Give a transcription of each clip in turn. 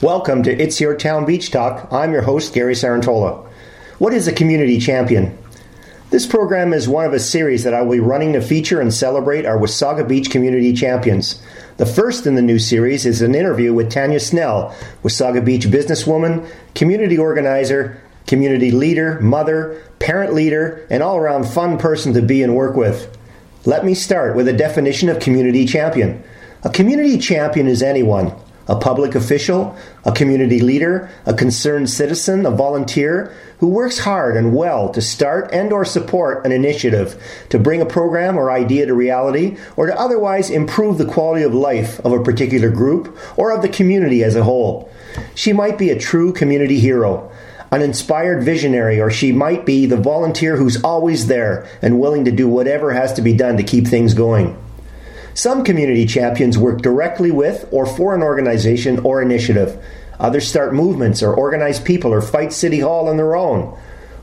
Welcome to It's Your Town Beach Talk. I'm your host, Gary Cerantola. What is a community champion? This program is one of a series that I will be running to feature and celebrate our Wasaga Beach community champions. The first in the new series is an interview with Tanya Snell, Wasaga Beach businesswoman, community organizer, community leader, mother, parent leader, and all around fun person to be and work with. Let me start with a definition of community champion. A community champion is anyone a public official, a community leader, a concerned citizen, a volunteer who works hard and well to start and or support an initiative to bring a program or idea to reality or to otherwise improve the quality of life of a particular group or of the community as a whole. She might be a true community hero, an inspired visionary, or she might be the volunteer who's always there and willing to do whatever has to be done to keep things going. Some community champions work directly with or for an organization or initiative. Others start movements or organize people or fight City Hall on their own.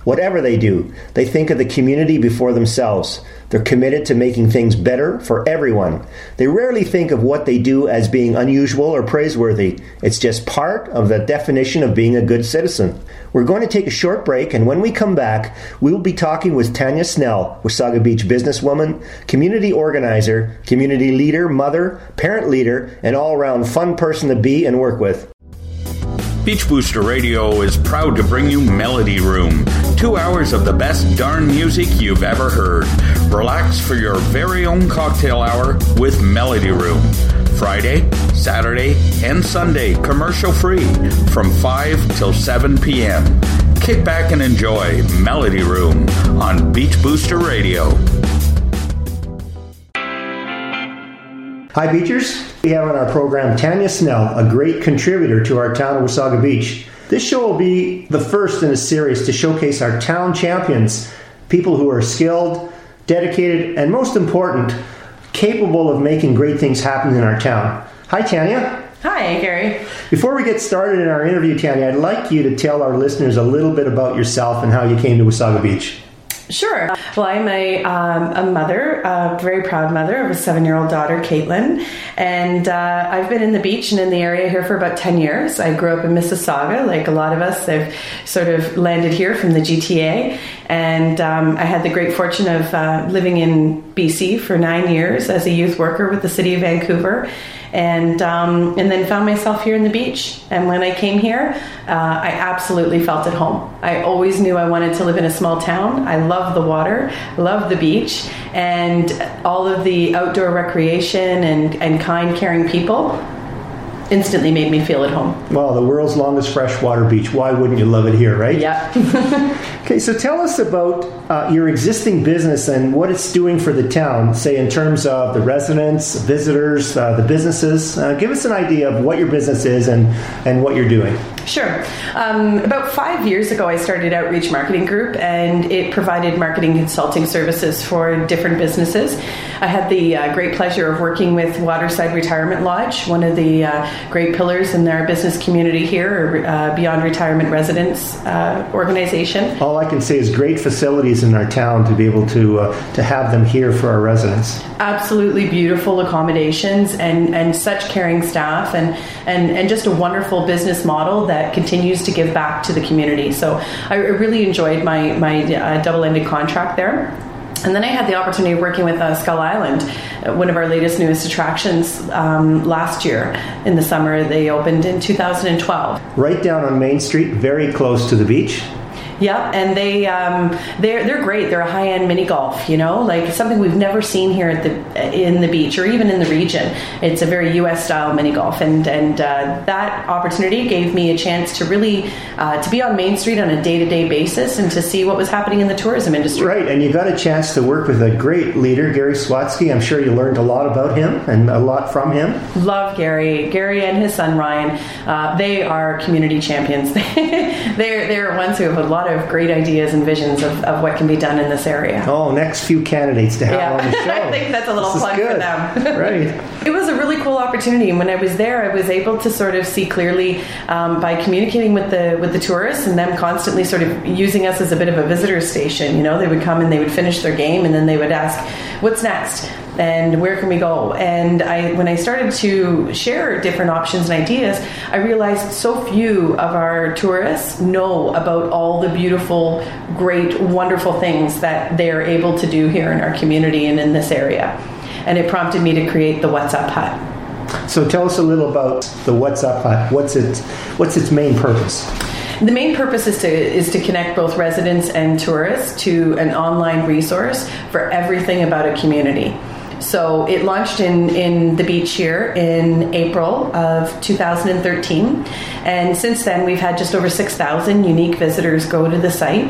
Whatever they do, they think of the community before themselves. They're committed to making things better for everyone. They rarely think of what they do as being unusual or praiseworthy. It's just part of the definition of being a good citizen. We're going to take a short break, and when we come back, we will be talking with Tanya Snell, Wasaga Beach businesswoman, community organizer, community leader, mother, parent leader, and all around fun person to be and work with. Beach Booster Radio is proud to bring you Melody Room. Two hours of the best darn music you've ever heard. Relax for your very own cocktail hour with Melody Room. Friday, Saturday, and Sunday, commercial free from 5 till 7 p.m. Kick back and enjoy Melody Room on Beach Booster Radio. Hi, Beachers. We have on our program Tanya Snell, a great contributor to our town of Wasaga Beach. This show will be the first in a series to showcase our town champions, people who are skilled, dedicated, and most important, capable of making great things happen in our town. Hi, Tanya. Hi, Gary. Before we get started in our interview, Tanya, I'd like you to tell our listeners a little bit about yourself and how you came to Wasaga Beach. Sure. Well, I'm a, um, a mother, a very proud mother of a seven year old daughter, Caitlin. And uh, I've been in the beach and in the area here for about 10 years. I grew up in Mississauga, like a lot of us. I've sort of landed here from the GTA. And um, I had the great fortune of uh, living in BC for nine years as a youth worker with the city of Vancouver and um, and then found myself here in the beach. And when I came here, uh, I absolutely felt at home. I always knew I wanted to live in a small town. I love the water, love the beach, and all of the outdoor recreation and, and kind, caring people instantly made me feel at home. Well, the world's longest freshwater beach. Why wouldn't you love it here, right? Yeah. okay, so tell us about uh, your existing business and what it's doing for the town, say in terms of the residents, visitors, uh, the businesses. Uh, give us an idea of what your business is and, and what you're doing. Sure. Um, about five years ago, I started Outreach Marketing Group, and it provided marketing consulting services for different businesses. I had the uh, great pleasure of working with Waterside Retirement Lodge, one of the uh, great pillars in our business community here, uh, Beyond Retirement Residents uh, organization. All I can say is great facilities in our town to be able to uh, to have them here for our residents. Absolutely beautiful accommodations and and such caring staff and and and just a wonderful business model that that continues to give back to the community. So I really enjoyed my, my uh, double ended contract there. And then I had the opportunity of working with uh, Skull Island, uh, one of our latest, newest attractions um, last year in the summer. They opened in 2012. Right down on Main Street, very close to the beach. Yeah, and they um, they're they're great. They're a high end mini golf, you know, like something we've never seen here at the in the beach or even in the region. It's a very U.S. style mini golf, and and uh, that opportunity gave me a chance to really uh, to be on Main Street on a day to day basis and to see what was happening in the tourism industry. Right, and you got a chance to work with a great leader, Gary Swatsky. I'm sure you learned a lot about him and a lot from him. Love Gary, Gary and his son Ryan. Uh, they are community champions. they're they're ones who have a lot lot of great ideas and visions of, of what can be done in this area. Oh, next few candidates to have Yeah. on the show. I think that's a little This is plug for good. them. right. It was a really cool opportunity, and when I was there, I was able to sort of see clearly um, by communicating with the with the tourists and them constantly sort of using us as a bit of a visitor station. You know, they would come and they would finish their game, and then they would ask, "What's next?" and where can we go? And I, when I started to share different options and ideas, I realized so few of our tourists know about all the beautiful, great, wonderful things that they are able to do here in our community and in this area. And it prompted me to create the What's Up Hut. So tell us a little about the What's Up Hut. What's its What's its main purpose? The main purpose is to is to connect both residents and tourists to an online resource for everything about a community. So it launched in, in the beach here in April of 2013, and since then we've had just over 6,000 unique visitors go to the site.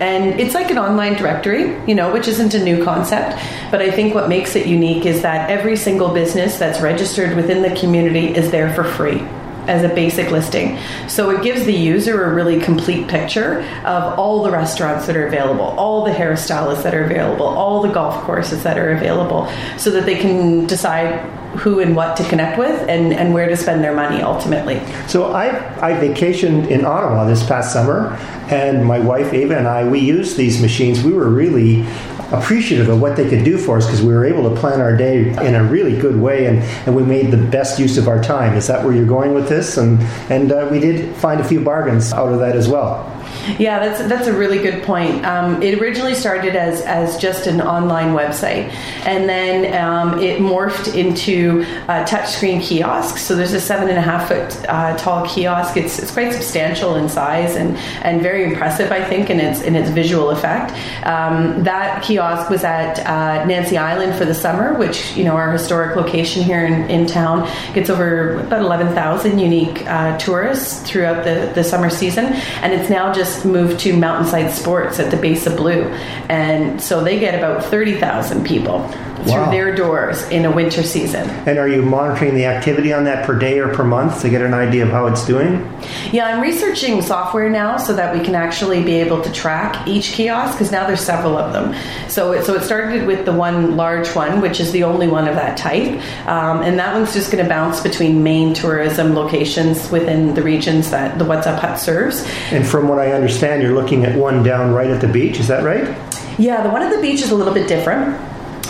And it's like an online directory, you know, which isn't a new concept. But I think what makes it unique is that every single business that's registered within the community is there for free as a basic listing. So it gives the user a really complete picture of all the restaurants that are available, all the hairstylists that are available, all the golf courses that are available, so that they can decide who and what to connect with and, and where to spend their money ultimately. So I I vacationed in Ottawa this past summer, and my wife Ava and I we used these machines. We were really appreciative of what they could do for us because we were able to plan our day in a really good way, and, and we made the best use of our time. Is that where you're going with this? And and uh, we did find a few bargains out of that as well. Yeah, that's that's a really good point. Um, it originally started as as just an online website, and then um, it morphed into a touchscreen kiosks. So there's a seven and a half foot uh, tall kiosk. It's, it's quite substantial in size and and very impressive, I think, in its in its visual effect. Um, that kiosk was at uh, Nancy Island for the summer, which you know our historic location here in, in town gets over about eleven thousand unique uh, tourists throughout the the summer season, and it's now just moved to Mountainside Sports at the base of Blue, and so they get about thirty thousand people through Wow. their doors in a winter season. And are you monitoring the activity on that per day or per month to get an idea of how it's doing? Yeah, I'm researching software now so that we can actually be able to track each kiosk because now there's several of them. So it, so it started with the one large one, which is the only one of that type, um, and that one's just going to bounce between main tourism locations within the regions that the What's Up Hut serves. And from what I understand, you're looking at one down right at the beach. Is that right? Yeah, the one at the beach is a little bit different.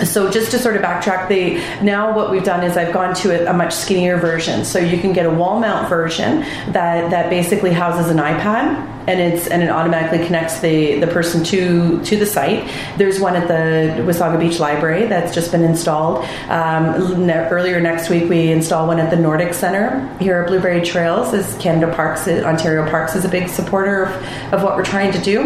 So just to sort of backtrack, the now what we've done is I've gone to a, a much skinnier version. So you can get a wall mount version that that basically houses an iPad and it's and it automatically connects the the person to to the site. There's one at the Wasaga Beach Library that's just been installed. Um, ne- earlier next week, we install one at the Nordic Center here at Blueberry Trails. As Canada Parks, Ontario Parks is a big supporter of, of what we're trying to do,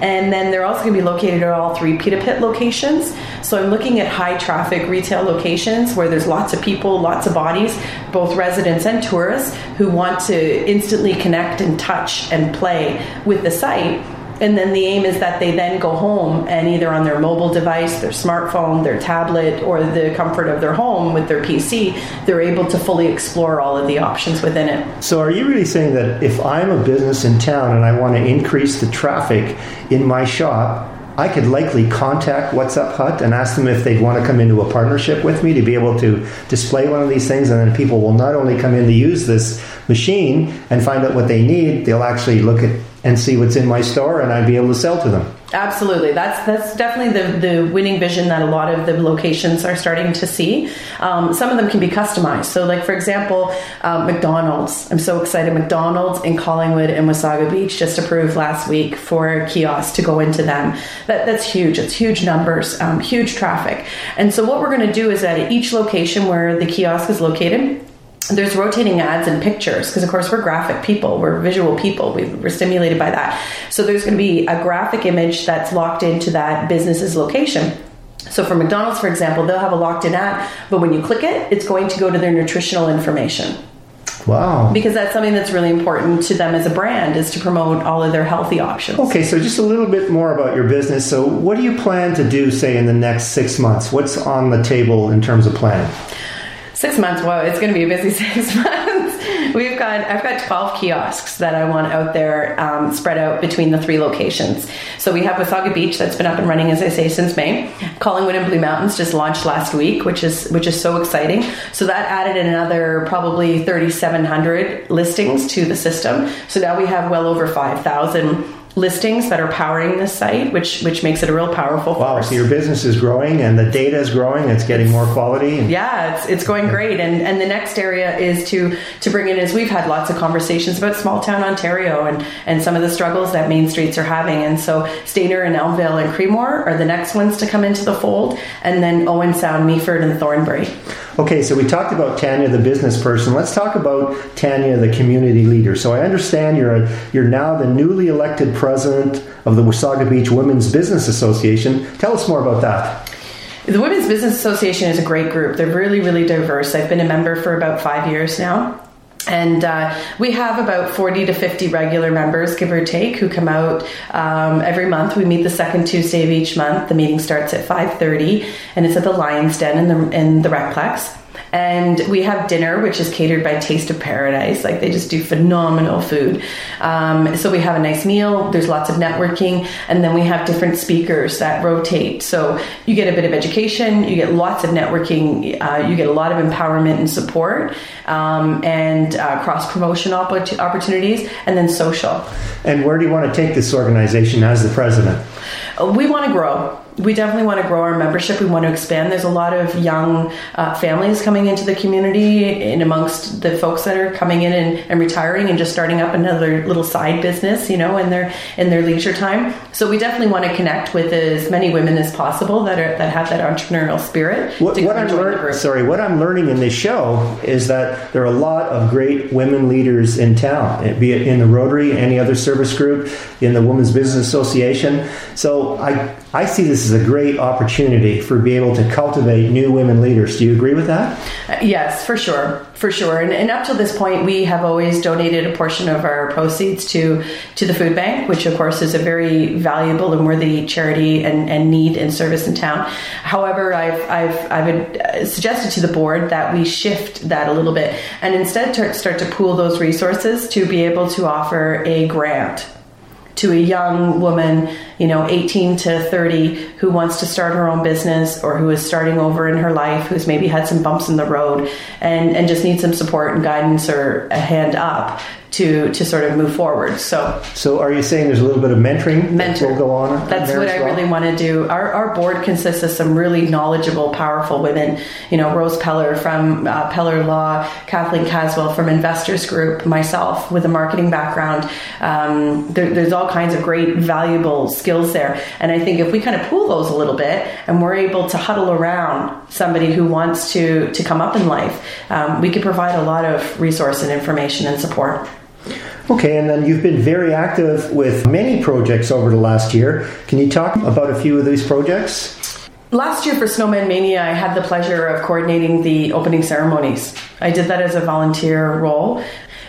and then they're also going to be located at all three Pita Pit locations. So I'm looking at high traffic retail locations where there's lots of people, lots of bodies, both residents and tourists who want to instantly connect and touch and play with the site. And then the aim is that they then go home and either on their mobile device, their smartphone, their tablet, or the comfort of their home with their PC, they're able to fully explore all of the options within it. So, are you really saying that if I'm a business in town and I want to increase the traffic in my shop, I could likely contact What's Up Hut and ask them if they'd want to come into a partnership with me to be able to display one of these things, and then people will not only come in to use this machine and find out what they need, they'll actually look at and see what's in my store, and I'd be able to sell to them. Absolutely, that's that's definitely the the winning vision that a lot of the locations are starting to see. Um, some of them can be customized. So, like for example, um, McDonald's. I'm so excited. McDonald's in Collingwood and Wasaga Beach just approved last week for kiosks to go into them. That that's huge. It's huge numbers, um, huge traffic. And so, what we're going to do is at each location where the kiosk is located there's rotating ads and pictures because of course we're graphic people we're visual people we we're stimulated by that so there's going to be a graphic image that's locked into that business's location so for mcdonald's for example they'll have a locked in ad but when you click it it's going to go to their nutritional information Wow. because that's something that's really important to them as a brand is to promote all of their healthy options Okay, so just a little bit more about your business. So, what do you plan to do, say, in the next six months? What's on the table in terms of planning? Six months, Whoa, it's going to be a busy six months. We've got I've got 12 kiosks that I want out there um, spread out between the three locations. So we have Wasaga Beach that's been up and running as I say since May. Collingwood and Blue Mountains just launched last week, which is which is so exciting. So that added another probably 3700 listings to the system. So now we have well over 5000 listings that are powering this site, which which makes it a real powerful Wow, force. so your business is growing and the data is growing, it's getting more quality. and- Yeah, it's, it's going great. And and the next area is to to bring in is we've had lots of conversations about small town Ontario and and some of the struggles that main streets are having. And so Stayner and Elmvale and Creemore are the next ones to come into the fold, and then Owen Sound, Meaford, and Thornbury. Okay, so we talked about Tanya, the business person. Let's talk about Tanya, the community leader. So I understand you're a, you're now the newly elected president of the Wasaga Beach Women's Business Association. Tell us more about that. The Women's Business Association is a great group. They're really, really diverse. I've been a member for about five years now. And uh, we have about 40 to 50 regular members, give or take, who come out um, every month. We meet the second Tuesday of each month. The meeting starts at 5.30, and it's at the Lion's Den in the, in the Recplex. And we have dinner, which is catered by Taste of Paradise. Like they just do phenomenal food. Um, so we have a nice meal. There's lots of networking, and then we have different speakers that rotate. So you get a bit of education, you get lots of networking, uh, you get a lot of empowerment and support, um, and uh, cross promotion oppor- opportunities, and then social. And where do you want to take this organization as the president? We want to grow. We definitely want to grow our membership. We want to expand. There's a lot of young uh, families coming into the community, and amongst the folks that are coming in and, and retiring and just starting up another little side business, you know, in their in their leisure time. So we definitely want to connect with as many women as possible that are that have that entrepreneurial spirit. What, to what I'm join the learning, group. sorry, what I'm learning in this show is that there are a lot of great women leaders in town, be it in the Rotary, any other service group, in the Women's Business Association. So I, I see this as a great opportunity for be able to cultivate new women leaders. Do you agree with that? Uh, Yes, for sure, for sure. And, and up to this point, we have always donated a portion of our proceeds to to the food bank, which of course is a very valuable and worthy charity and, and need and service in town. However, I've I've I've uh, suggested to the board that we shift that a little bit and instead tar- start to pool those resources to be able to offer a grant to a young woman, you know, 18 to 30, who wants to start her own business or who is starting over in her life, who's maybe had some bumps in the road and, and just needs some support and guidance or a hand up to, to sort of move forward. So So are you saying there's a little bit of mentoring that mentor. will go on? That's what I well? really want to do. Our, our board consists of some really knowledgeable, powerful women. You know, Rose Peller from uh, Peller Law, Kathleen Caswell from Investors Group, myself with a marketing background. Um, there, there's all kinds of great, valuable skills there. And I think if we kind of pool those a little bit and we're able to huddle around somebody who wants to, to come up in life, um, we could provide a lot of resource and information and support. Okay, and then you've been very active with many projects over the last year. Can you talk about a few of these projects? Last year for Snowman Mania, I had the pleasure of coordinating the opening ceremonies. I did that as a volunteer role.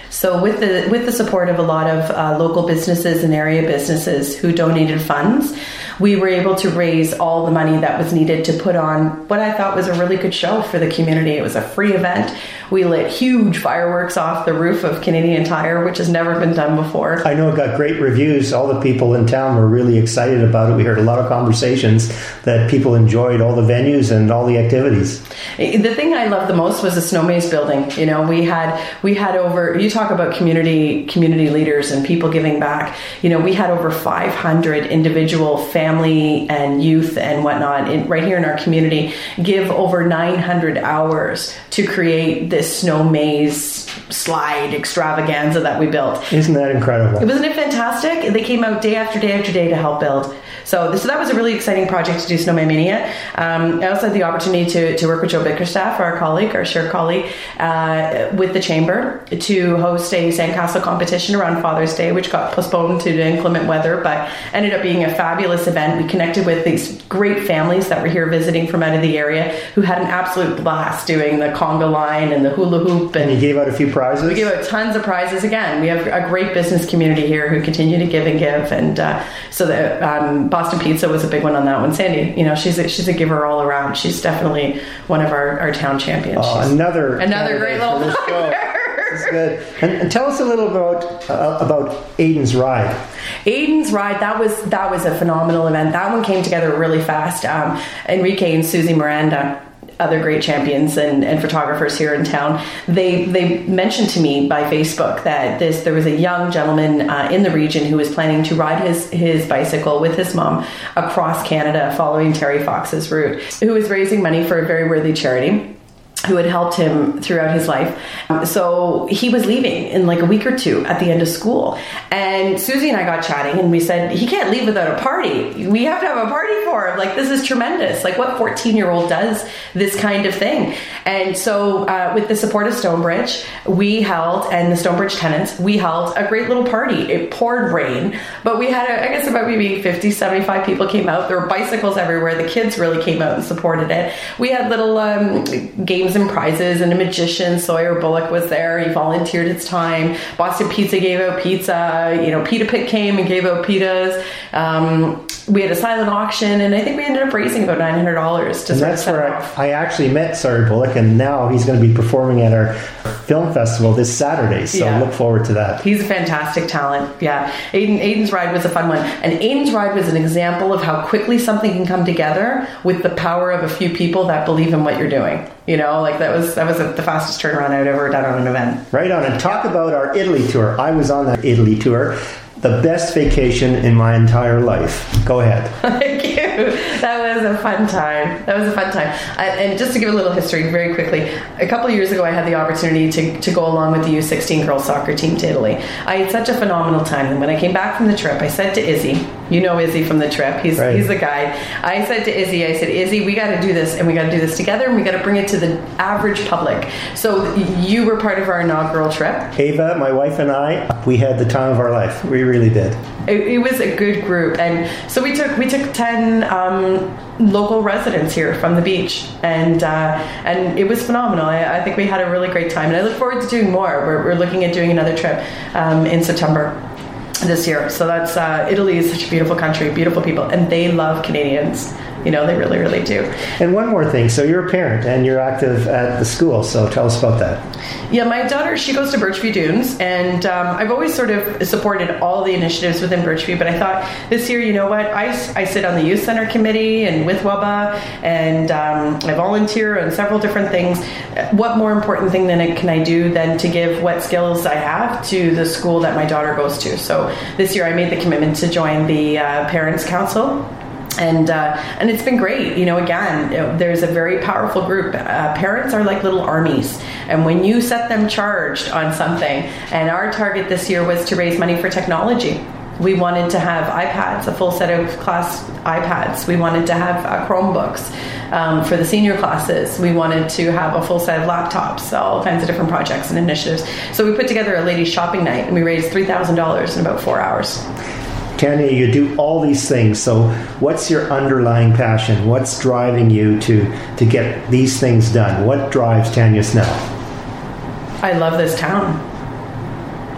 So, with the with the support of a lot of uh, local businesses and area businesses who donated funds, we were able to raise all the money that was needed to put on what I thought was a really good show for the community. It was a free event. We lit huge fireworks off the roof of Canadian Tire, which has never been done before. I know it got great reviews. All the people in town were really excited about it. We heard a lot of conversations that people enjoyed all the venues and all the activities. The thing I loved the most was the snow maze building. You know, we had we had over. You talk about community community leaders and people giving back. You know, we had over 500 individual family and youth and whatnot in, right here in our community give over 900 hours to create this snow maze slide extravaganza that we built. Isn't that incredible? Wasn't it fantastic? They came out day after day after day to help build. So, so that was a really exciting project to do Snowman Mania. Um, I also had the opportunity to, to work with Joe Bickerstaff, our colleague, our shared colleague, uh, with the Chamber to host a sandcastle competition around Father's Day, which got postponed due to inclement weather, but ended up being a fabulous event. We connected with these great families that were here visiting from out of the area who had an absolute blast doing the conga line and the hula hoop And you gave out a few prizes? we gave out tons of prizes. Again, we have a great business community here who continue to give and give, and uh, so the um, Boston Pizza was a big one on that one. Sandy, you know, she's a, she's a giver all around. She's definitely one of our, our town champions. Oh, She's another another great candidate little for this show. Good. And, and, tell us a little about uh, about Aiden's ride. Aiden's ride that was that was a phenomenal event. That one came together really fast. Um, Enrique and Susie Miranda other great champions and, and photographers here in town, they they mentioned to me by Facebook that this there was a young gentleman uh, in the region who was planning to ride his his bicycle with his mom across Canada, following Terry Fox's route, who was raising money for a very worthy charity who had helped him throughout his life. So he was leaving in like a week or two at the end of school. And Susie and I got chatting and we said, he can't leave without a party. We have to have a party for him. Like, this is tremendous. Like, what 14 year old does this kind of thing? And so, uh, with the support of Stonebridge, we held, and the Stonebridge tenants, we held a great little party. It poured rain, but we had, a, I guess, about maybe 50, 75 people came out. There were bicycles everywhere. The kids really came out and supported it. We had little um, games games and prizes and a magician. Sawyer Bullock was there. He volunteered his time. Boston Pizza gave out pizza. You know, Pita Pit came and gave out pitas. Um, we had a silent auction, and I think we ended up raising about nine hundred dollars to. And that's where I, I, actually met Sawyer Bullock, and now he's going to be performing at our film festival this Saturday. So yeah. look forward to that. He's a fantastic talent. Yeah, Aiden, Aiden's ride was a fun one, and Aiden's ride was an example of how quickly something can come together with the power of a few people that believe in what you're doing. You know, like that was that was a, the fastest turnaround I'd ever done on an event. Right on. And talk about our Italy tour. I was on that Italy tour the best vacation in my entire life. Go ahead. Thank you. That was a fun time. That was a fun time. I, and just to give a little history very quickly, a couple years ago, I had the opportunity to, to go along with the U16 girls soccer team to Italy. I had such a phenomenal time. And when I came back from the trip, I said to Izzy, you know Izzy from the trip, he's, right. he's the guy. I said to Izzy, I said, Izzy, we got to do this and we got to do this together and we got to bring it to the average public. So you were part of our inaugural trip. Ava, my wife, and I, we had the time of our life. We really did. It, it was a good group, and so we took we took ten um, local residents here from the beach, and uh, and it was phenomenal. I, I, think we had a really great time, and I look forward to doing more. We're, we're looking at doing another trip um, in September this year. So that's uh, Italy is such a beautiful country, beautiful people, and they love Canadians. You know, they really, really do. And one more thing. So you're a parent and you're active at the school. So tell us about that. Yeah, my daughter, she goes to Birchview Dunes, and um, I've always sort of supported all the initiatives within Birchview. But I thought this year, you know what? I, I sit on the youth center committee and with WUBA, and um, I volunteer on several different things. What more important thing than it can I do than to give what skills I have to the school that my daughter goes to? So this year, I made the commitment to join the uh, Parents Council and uh, and it's been great. You know, again, there's a very powerful group. Uh, parents are like little armies, and when you set them charged on something, and our target this year was to raise money for technology. We wanted to have iPads, a full set of class iPads. We wanted to have uh, Chromebooks um, for the senior classes. We wanted to have a full set of laptops, all kinds of different projects and initiatives. So we put together a ladies' shopping night, and we raised three thousand dollars in about four hours. Tanya, you do all these things. So, what's your underlying passion? What's driving you to to get these things done? What drives Tanya Snell? I love this town.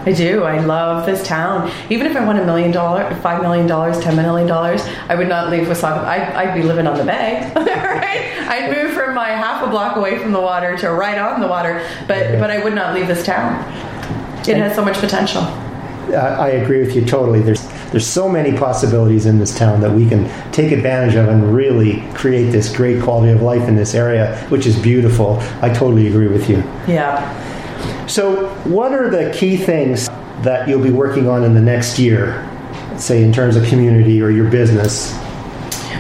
I do. I love this town. Even if I won a million dollars, five million dollars, ten million dollars, I would not leave Wasaga. I'd, I'd be living on the bay, right? I'd move from my half a block away from the water to right on the water, but but I would not leave this town. It has so much potential. I agree with you totally. There's there's so many possibilities in this town that we can take advantage of and really create this great quality of life in this area, which is beautiful. I totally agree with you. Yeah. So, what are the key things that you'll be working on in the next year, say in terms of community or your business,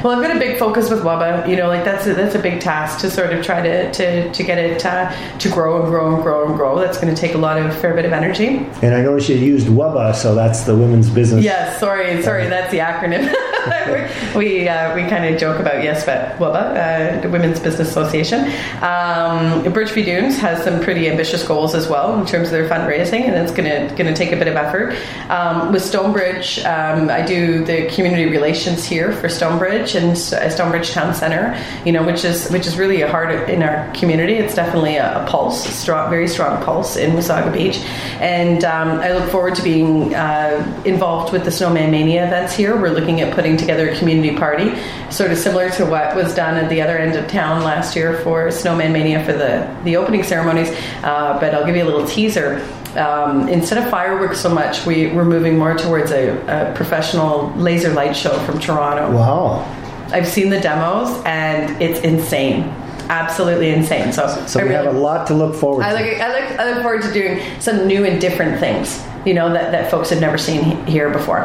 well, I've got a big focus with WUBA. You know, like that's a, that's a big task to sort of try to to, to get it uh, to grow and grow and grow and grow. That's going to take a lot of fair bit of energy. And I noticed you used WUBA, so that's the women's business. Yes, sorry, sorry, that's the acronym. we uh, we kind of joke about yes, but WUBA, uh, the Women's Business Association. Um, Dunes has some pretty ambitious goals as well in terms of their fundraising, and it's going to going to take a bit of effort. Um, with Stonebridge, um, I do the community relations here for Stonebridge and uh, Stonebridge Town Center. You know, which is which is really a heart in our community. It's definitely a, a pulse, strong, very strong pulse in Wasaga Beach, and um, I look forward to being uh, involved with the Snowman Mania events here. We're looking at putting putting together a community party, sort of similar to what was done at the other end of town last year for Snowman Mania for the, the opening ceremonies. Uh, but I'll give you a little teaser. Um, instead of fireworks so much, we, we're moving more towards a, a professional laser light show from Toronto. Wow. I've seen the demos and it's insane. Absolutely insane. So, So I we have a lot to look forward I to. look, I look, I look forward to doing some new and different things. You know that, that folks have never seen here before.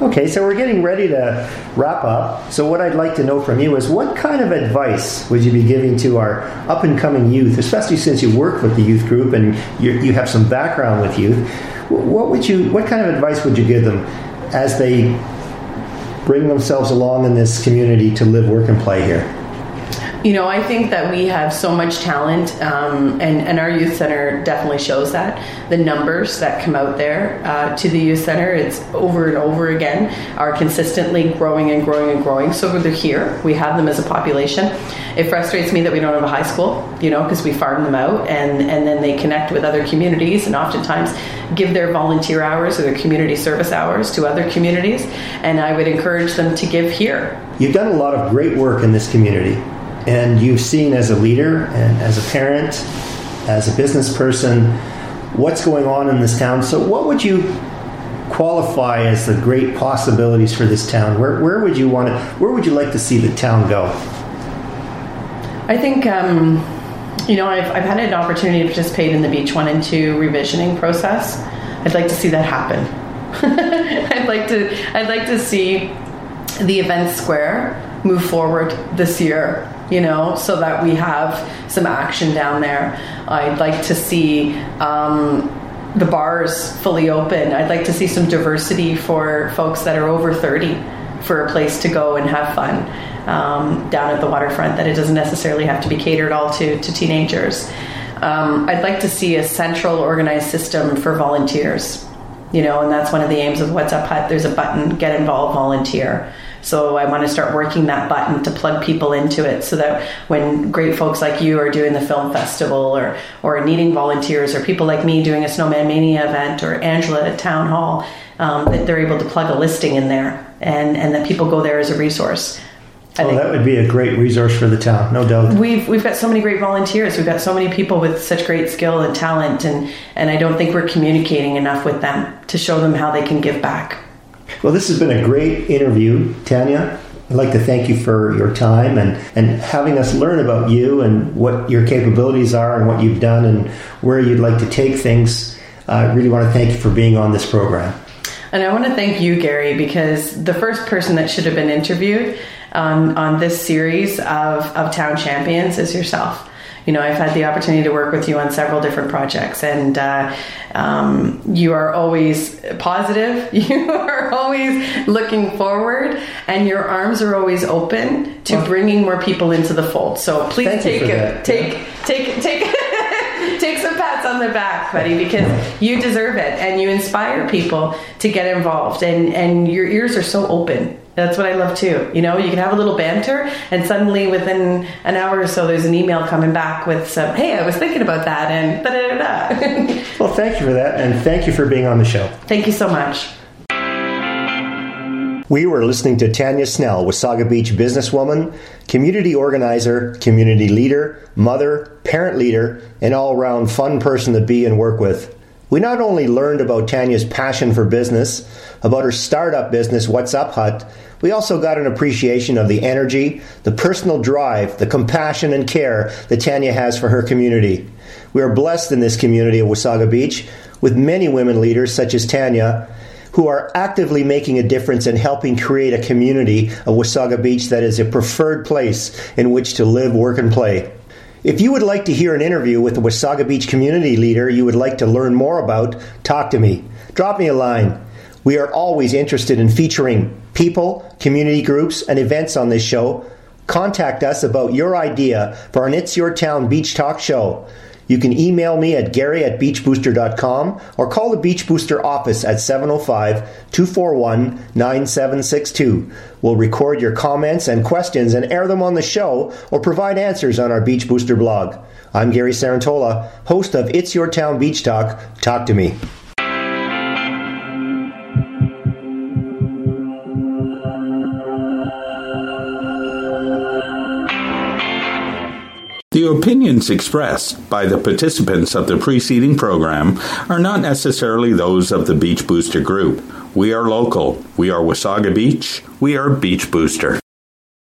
Okay, so we're getting ready to wrap up. So, what I'd like to know from you is what kind of advice would you be giving to our up and coming youth, especially since you work with the youth group and you, you have some background with youth? What would you, what kind of advice would you give them as they bring themselves along in this community to live, work, and play here? You know, I think that we have so much talent, um, and, and our youth center definitely shows that. The numbers that come out there uh, to the youth center, it's over and over again, are consistently growing and growing and growing. So they're here. We have them as a population. It frustrates me that we don't have a high school, you know, because we farm them out and, and then they connect with other communities and oftentimes give their volunteer hours or their community service hours to other communities. And I would encourage them to give here. You've done a lot of great work in this community, and you've seen as a leader and as a parent, as a business person, what's going on in this town. So, what would you qualify as the great possibilities for this town? Where, where would you want to? Where would you like to see the town go? I think, um, you know, I've, I've had an opportunity to participate in the Beach 1 and 2 revisioning process. I'd like to see that happen. I'd like to I'd like to see the event square move forward this year, you know, so that we have some action down there. I'd like to see um, the bars fully open. I'd like to see some diversity for folks that are over 30 for a place to go and have fun um, down at the waterfront, that it doesn't necessarily have to be catered all to, to teenagers. Um, I'd like to see a central organized system for volunteers, you know, and that's one of the aims of What's Up Hut. There's a button, get involved, volunteer. So I want to start working that button to plug people into it so that when great folks like you are doing the film festival or, or needing volunteers or people like me doing a Snowman Mania event or Angela at Town Hall, um, that they're able to plug a listing in there and, and that people go there as a resource. Oh, that would be a great resource for the town, no doubt. we've we've got so many great volunteers. We've got so many people with such great skill and talent, and and I don't think we're communicating enough with them to show them how they can give back. Well, this has been a great interview, Tanya. I'd like to thank you for your time and, and having us learn about you and what your capabilities are and what you've done and where you'd like to take things. I really want to thank you for being on this program. And I want to thank you, Gary, because the first person that should have been interviewed on, on this series of, of Town Champions is yourself. You know, I've had the opportunity to work with you on several different projects, and uh, um, you are always positive. You are always looking forward, and your arms are always open to bringing more people into the fold. So please take for it, take, take, take. Take some pats on the back, buddy, because you deserve it and you inspire people to get involved and, and your ears are so open. That's what I love too. You know, you can have a little banter and suddenly within an hour or so there's an email coming back with some, hey, I was thinking about that and da da da da. Well, thank you for that, and thank you for being on the show. Thank you so much. We were listening to Tanya Snell, Wasaga Beach businesswoman, community organizer, community leader, mother, parent leader, and all round fun person to be and work with. We not only learned about Tanya's passion for business, about her startup business, What's Up Hut, we also got an appreciation of the energy, the personal drive, the compassion and care that Tanya has for her community. We are blessed in this community of Wasaga Beach with many women leaders such as Tanya who are actively making a difference in helping create a community of Wasaga Beach that is a preferred place in which to live, work, and play. If you would like to hear an interview with a Wasaga Beach community leader you would like to learn more about, talk to me. Drop me a line. We are always interested in featuring people, community groups, and events on this show. Contact us about your idea for an It's Your Town Beach Talk show. You can email me at gary at beachbooster.com or call the Beach Booster office at 705 241 9762. We'll record your comments and questions and air them on the show or provide answers on our Beach Booster blog. I'm Gary Cerantola, host of It's Your Town Beach Talk. Talk to me. The opinions expressed by the participants of the preceding program are not necessarily those of the Beach Booster Group. We are local. We are Wasaga Beach. We are Beach Booster.